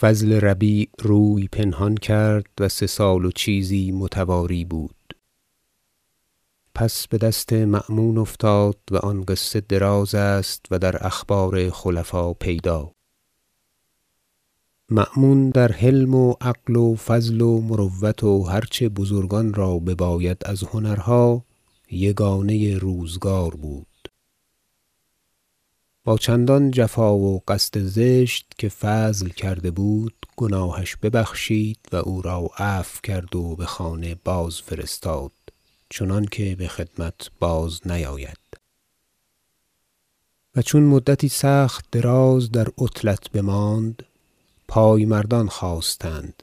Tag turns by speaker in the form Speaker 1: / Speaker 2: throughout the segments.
Speaker 1: فضل ربیع روی پنهان کرد و سه سال و چیزی متواری بود. پس بدست مأمون افتاد و آن قصه دراز است و در اخبار خلفا پیدا. مأمون در حلم و عقل و فضل و مروت و هر چه بزرگان را بباید از هنرها یگانه روزگار بود. چندان جفا و قصد زشت که فضل کرده بود گناهش ببخشید و او را عفو کرد و بخانه بازفرستاد چنانکه بخدمت بازنیاید و چون مدتی سخت دراز در عطلت بماند پایمردان خواستند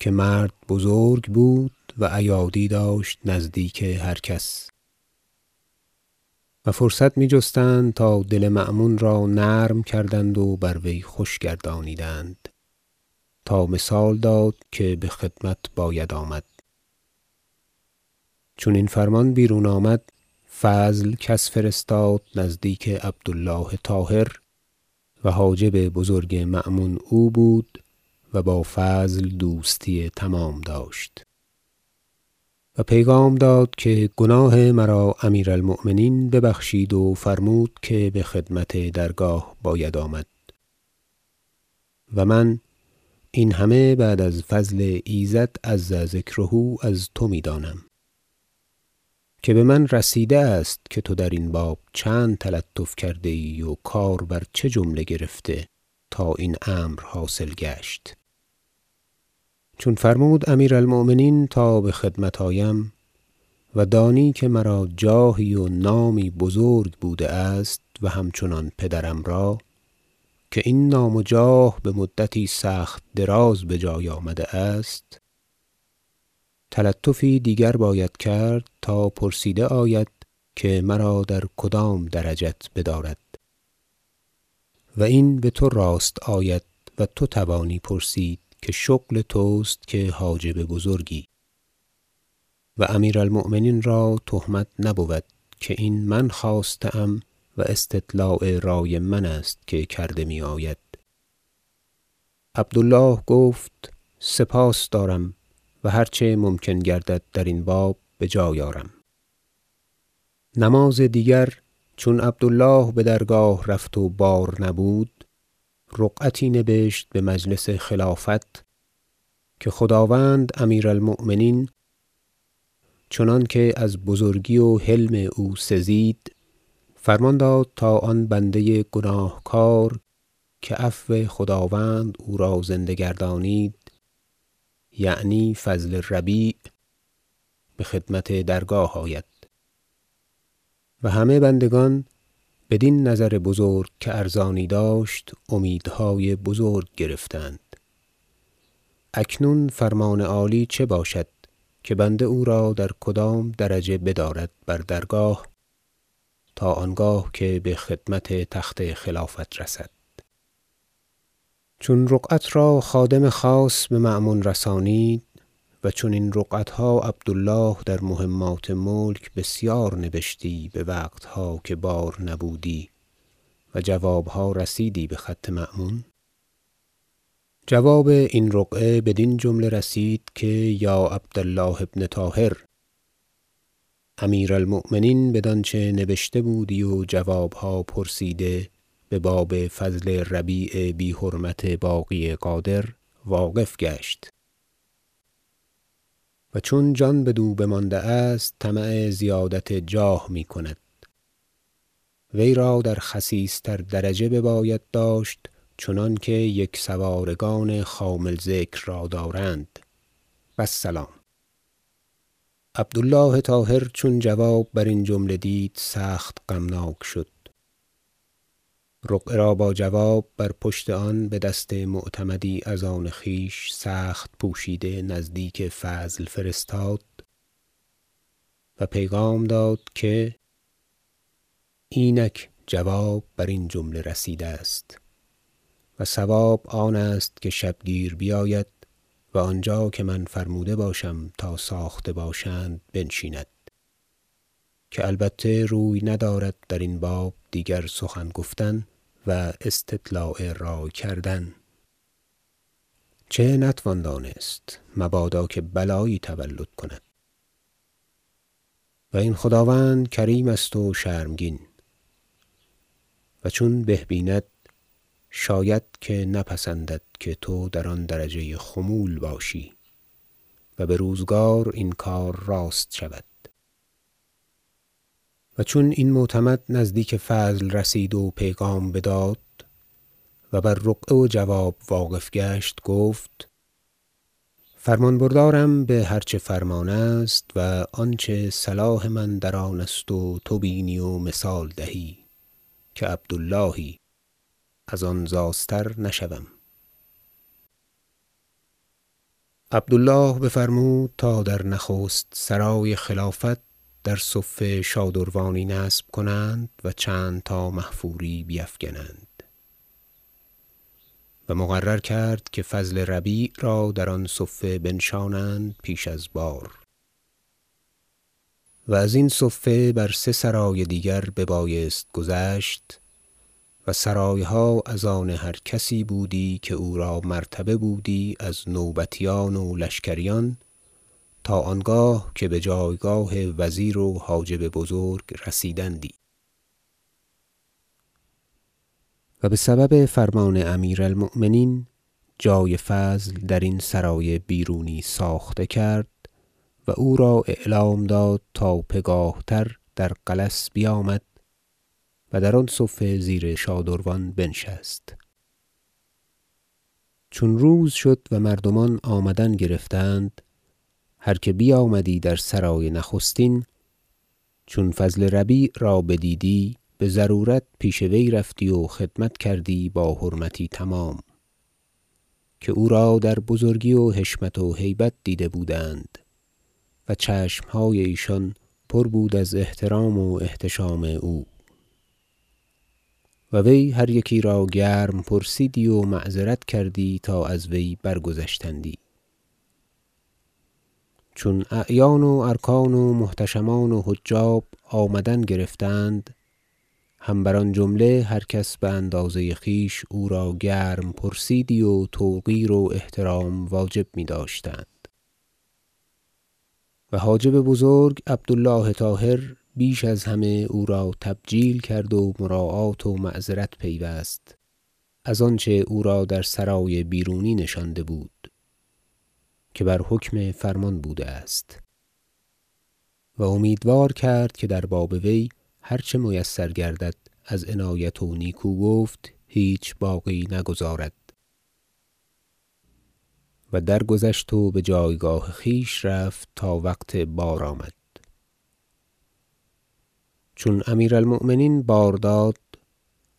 Speaker 1: که مرد بزرگ بود و ایادی داشت نزدیک هر کس. و فرصت می جستند تا دل مأمون را نرم کردند و بر وی خوش گردانیدند. تا مثال داد که بخدمت باید آمد. چون این فرمان بیرون آمد فضل کس فرستاد نزدیک عبد الله طاهر و حاجب بزرگ مأمون او بود و با فضل دوستی تمام داشت. و پیغام داد که گناه مرا امیر المؤمنین ببخشید و فرمود که بخدمت درگاه باید آمد. و من این همه بعد از فضل ایزد عز ذکره از تو می دانم که بمن رسیده است که تو درین باب چند تلطف کرده ای و کار بر چه جمله گرفته تا این امر حاصل گشت. چون فرمود امیر المؤمنین تا بخدمت آیم و دانی که مرا جاهی و نامی بزرگ بوده است و همچنان پدرم را که این نام و جاه بمدتی سخت دراز بجای آمده است تلطفی دیگر باید کرد تا پرسیده آید که مرا در کدام درجت بدارد. و این بتو راست آید و تو توانی پرسید که شغل تست که حاجب بزرگی. و امیر المؤمنین را تهمت نبود که این من خواسته ام و استطلاع رای من است که کرده می آید. عبد الله گفت سپاس دارم و هر چه ممکن گردد درین باب بجای آرم. نماز دیگر چون عبد الله بدرگاه رفت و بار نبود رقعتی نبشت بمجلس خلافت که خداوند امیر المؤمنین چنانکه از بزرگی و حلم او سزید فرمان داد تا آن بنده گناهکار که عفو خداوند او را زنده گردانید یعنی فضل ربیع بخدمت درگاه آید. و همه بندگان بدین نظر بزرگ که ارزانی داشت امیدهای بزرگ گرفتند. اکنون فرمان عالی چه باشد که بنده او را در کدام درجه بدارد بر درگاه تا آنگاه که بخدمت تخت خلافت رسد. چون رقعت را خادم خاص بمأمون رسانید و چنین رقعتها عبد الله در مهمات ملک بسیار نبشتی بوقتها که بار نبودی. و جوابها رسیدی بخط مأمون؟ جواب این رقعه بدین جمله رسید که یا عبد الله بن طاهر امیر المؤمنین بدانچه نبشته بودی و جوابها پرسیده بباب فضل ربیع بی حرمت باقی غادر واقف گشت. و چون جان بدو بمانده است طمع زیادت جاه می کند. وی را در خسیس تر درجه بباید داشت چنانکه یکسوارگان خامل ذکر را دارند. و السلام عبد الله طاهر چون جواب برین جمله دید سخت غمناک شد. رقعه را با جواب بر پشت آن بدست معتمدی از آن خویش سخت پوشیده نزدیک فضل فرستاد و پیغام داد که اینک جواب برین جمله رسیده است و صواب آن است که شبگیر بیاید و آنجا که من فرموده باشم تا ساخته باشند بنشیند. که البته روی ندارد درین باب دیگر سخن گفتن و استطلاع رای کردن. چه نتوان دانست مبادا که بلایی تولد کند. و این خداوند کریم است و شرمگین. و چون به بیند شاید که نپسندد که تو در آن درجه خمول باشی و بروزگار این کار راست شود. چون این معتمد نزدیک فضل رسید و پیغام بداد و بر رقعه و جواب واقف گشت گفت فرمان بردارم بهر چه فرمان است و آنچه صلاح من در آن است و تو بینی و مثال دهی که عبد اللهی از آن زاستر نشوم. عبد الله بفرمود تا در نخست سرای خلافت در صفه شادروانی نصب کنند و چند تا محفوری بیفگنند. و مقرر کرد که فضل ربیع را در آن صفه بنشانند پیش از بار. و ازین صفه بر سه سرای دیگر ببایست گذشت و سرایها از آن هر کسی بودی که او را مرتبه بودی از نوبتیان و لشکریان آنگاه که بجایگاه وزیر و حاجب بزرگ رسیدندی. و بسبب فرمان امیر المؤمنین جای فضل درین سرای بیرونی ساخته کرد و او را اعلام داد تا پگاه تر در غلس بیامد و در آن صفه زیر شادروان بنشست. چون روز شد و مردمان آمدن گرفتند هر که بیامدی در سرای نخستین چون فضل ربیع را بدیدی بضرورت پیش وی رفتی و خدمت کردی با حرمتی تمام. که او را در بزرگی و حشمت و هیبت دیده بودند و چشمهای ایشان پر بود از احترام و احتشام او. و وی هر یکی را گرم پرسیدی و معذرت کردی تا از وی برگذشتندی. چون اعیان و ارکان و محتشمان و حجاب آمدن گرفتند هم بر آن جمله هر کس باندازه خویش او را گرم پرسیدی و توقیر و احترام واجب میداشتند. و حاجب بزرگ عبد الله طاهر بیش از همه او را تبجیل کرد و مراعات و معذرت پیوست از آنچه او را در سرای بیرونی نشانده بود. که بر حکم فرمان بوده است. و امیدوار کرد که در باب وی هر چه میسر گردد از عنایت و نیکو گفت هیچ باقی نگذارد. و درگذشت و بجایگاه خویش رفت تا وقت بار آمد. چون امیر المؤمنین بار داد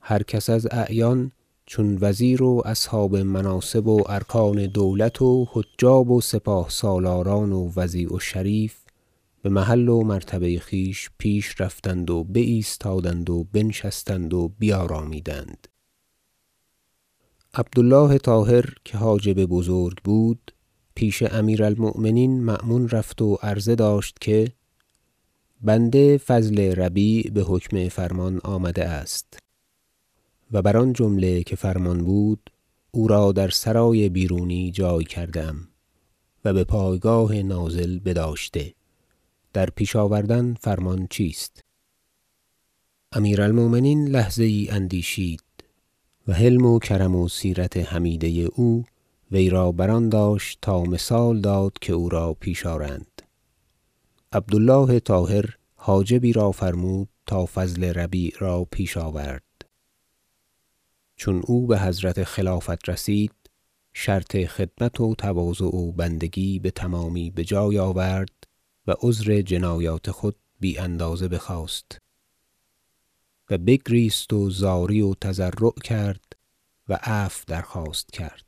Speaker 1: هر کس از اعیان چون وزیر و اصحاب مناصب و ارکان دولت و حجاب و سپاه سالاران و وضیع و شریف بمحل و مرتبه خویش پیش رفتند و بایستادند و بنشستند و بیارامیدند. عبد الله طاهر که حاجب بزرگ بود پیش امیر المؤمنین مأمون رفت و عرضه داشت که بنده فضل ربیع بحکم فرمان آمده است. و بر آن جمله که فرمان بود او را در سرای بیرونی جای کرده ام و بپایگاه نازل بداشته. در پیش آوردن فرمان چیست؟ امیر المؤمنین لحظه یی اندیشید و حلم و کرم و سیرت حمیده او وی را بر داشت تا مثال داد که او را پیش آرند. عبد الله طاهر حاجبی را فرمود تا فضل ربیع را پیش آورد. چون او بحضرت خلافت رسید شرط خدمت و تواضع و بندگی بتمامی بجای آورد و عذر جنایات خود بی اندازه بخواست و بگریست و زاری و تضرع کرد و عفو درخواست کرد.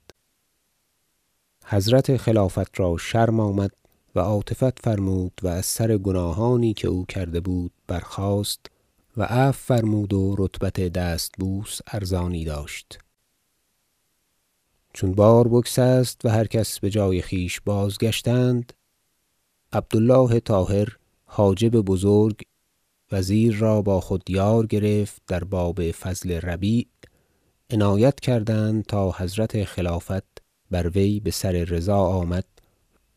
Speaker 1: حضرت خلافت را شرم آمد و عاطفت فرمود و از سر گناهانی که او کرده بود برخاست و عفو فرمود و رتبت دستبوس ارزانی داشت. چون بار بگسست و هر کس بجای خویش بازگشتند عبد الله طاهر حاجب بزرگ وزیر را با خود یار گرفت در باب فضل ربیع عنایت کردند تا حضرت خلافت بر وی بسر رضا آمد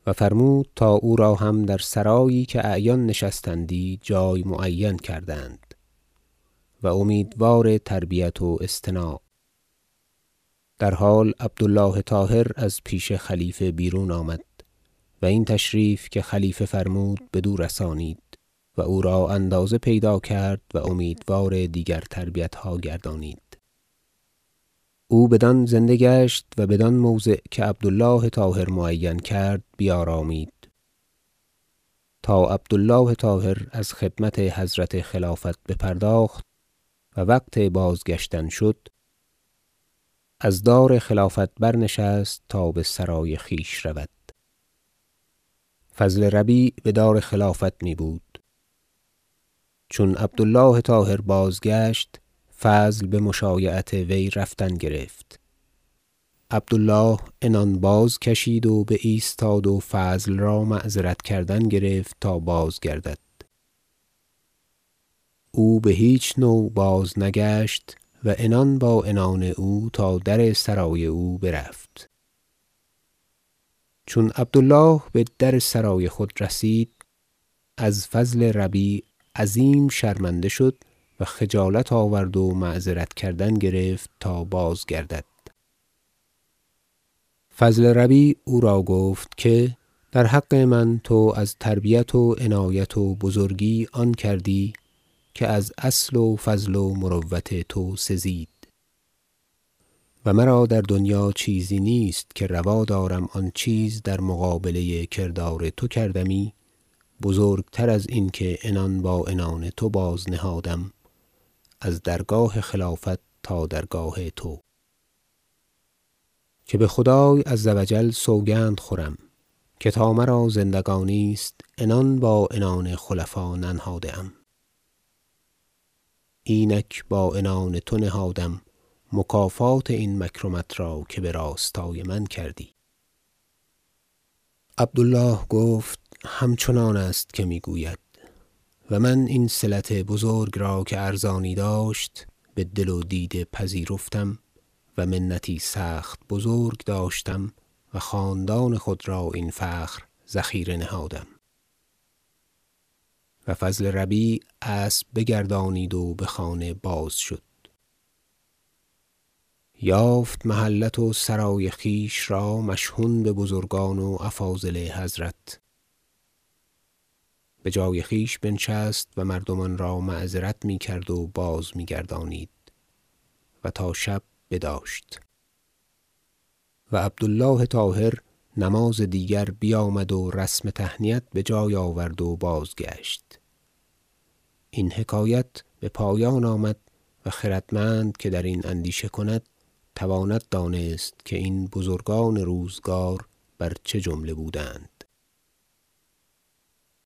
Speaker 1: و فرمود تا او را هم در سرایی که اعیان نشستندی جای معین کردند. امیدوار تربیت و اصطناع در حال عبد الله طاهر از پیش خلیفه بیرون آمد و این تشریف که خلیفه فرمود بدو رسانید و او را اندازه پیدا کرد و امیدوار دیگر تربیتها گردانید. او بدان زنده گشت و بدان موضع که عبد الله طاهر معین کرد بیارامید. تا عبد الله طاهر از خدمت حضرت خلافت بپرداخت وقت بازگشتن شد از دار خلافت برنشست تا بسرای خویش رود. فضل ربیع بدار خلافت می بود. چون عبد الله طاهر بازگشت فضل بمشایعت وی رفتن گرفت. عبد الله عنان بازکشید و بایستاد و فضل را معذرت کردن گرفت تا بازگردد. او بهیچ نوع بازنگشت و عنان با عنان او تا در سرای او برفت. چون عبد الله بدر سرای خود رسید از فضل ربیع عظیم شرمنده شد و خجالت آورد و معذرت کردن گرفت تا بازگردد. فضل ربیع او را گفت که در حق من تو از تربیت و عنایت و بزرگی آن کردی که از اصل و فضل و مروت تو سزید. و مرا در دنیا چیزی نیست که روا دارم آن چیز در مقابله کردار تو کردمی. بزرگتر از این که عنان با عنان تو بازنهادم از درگاه خلافت تا درگاه تو. که بخدای عز و جل سوگند خورم که تا مرا زندگانی است عنان با عنان خلفا ننهاده اینک با عنان تو نهادم مکافات این مکرمت را که براستای من کردی. عبد الله گفت همچنان است که می گوید و من این صلت بزرگ را که ارزانی داشت بدل و دیده پذیرفتم و منتی سخت بزرگ داشتم و خاندان خود را این فخر ذخیره نهادم. و فضل ربیع اسب بگردانید و بخانه باز شد. یافت محلت و سرای خویش را مشحون ببزرگان و افاضل حضرت. بجای خویش بنشست و مردمان را معذرت می‌کرد و بازمیگردانید و تا شب بداشت. و عبد الله طاهر نماز دیگر بیامد و رسم تهنیت بجای آورد و بازگشت. این حکایت بپایان آمد و خردمند که درین اندیشه کند تواند دانست که این بزرگان روزگار بر چه جمله بودند.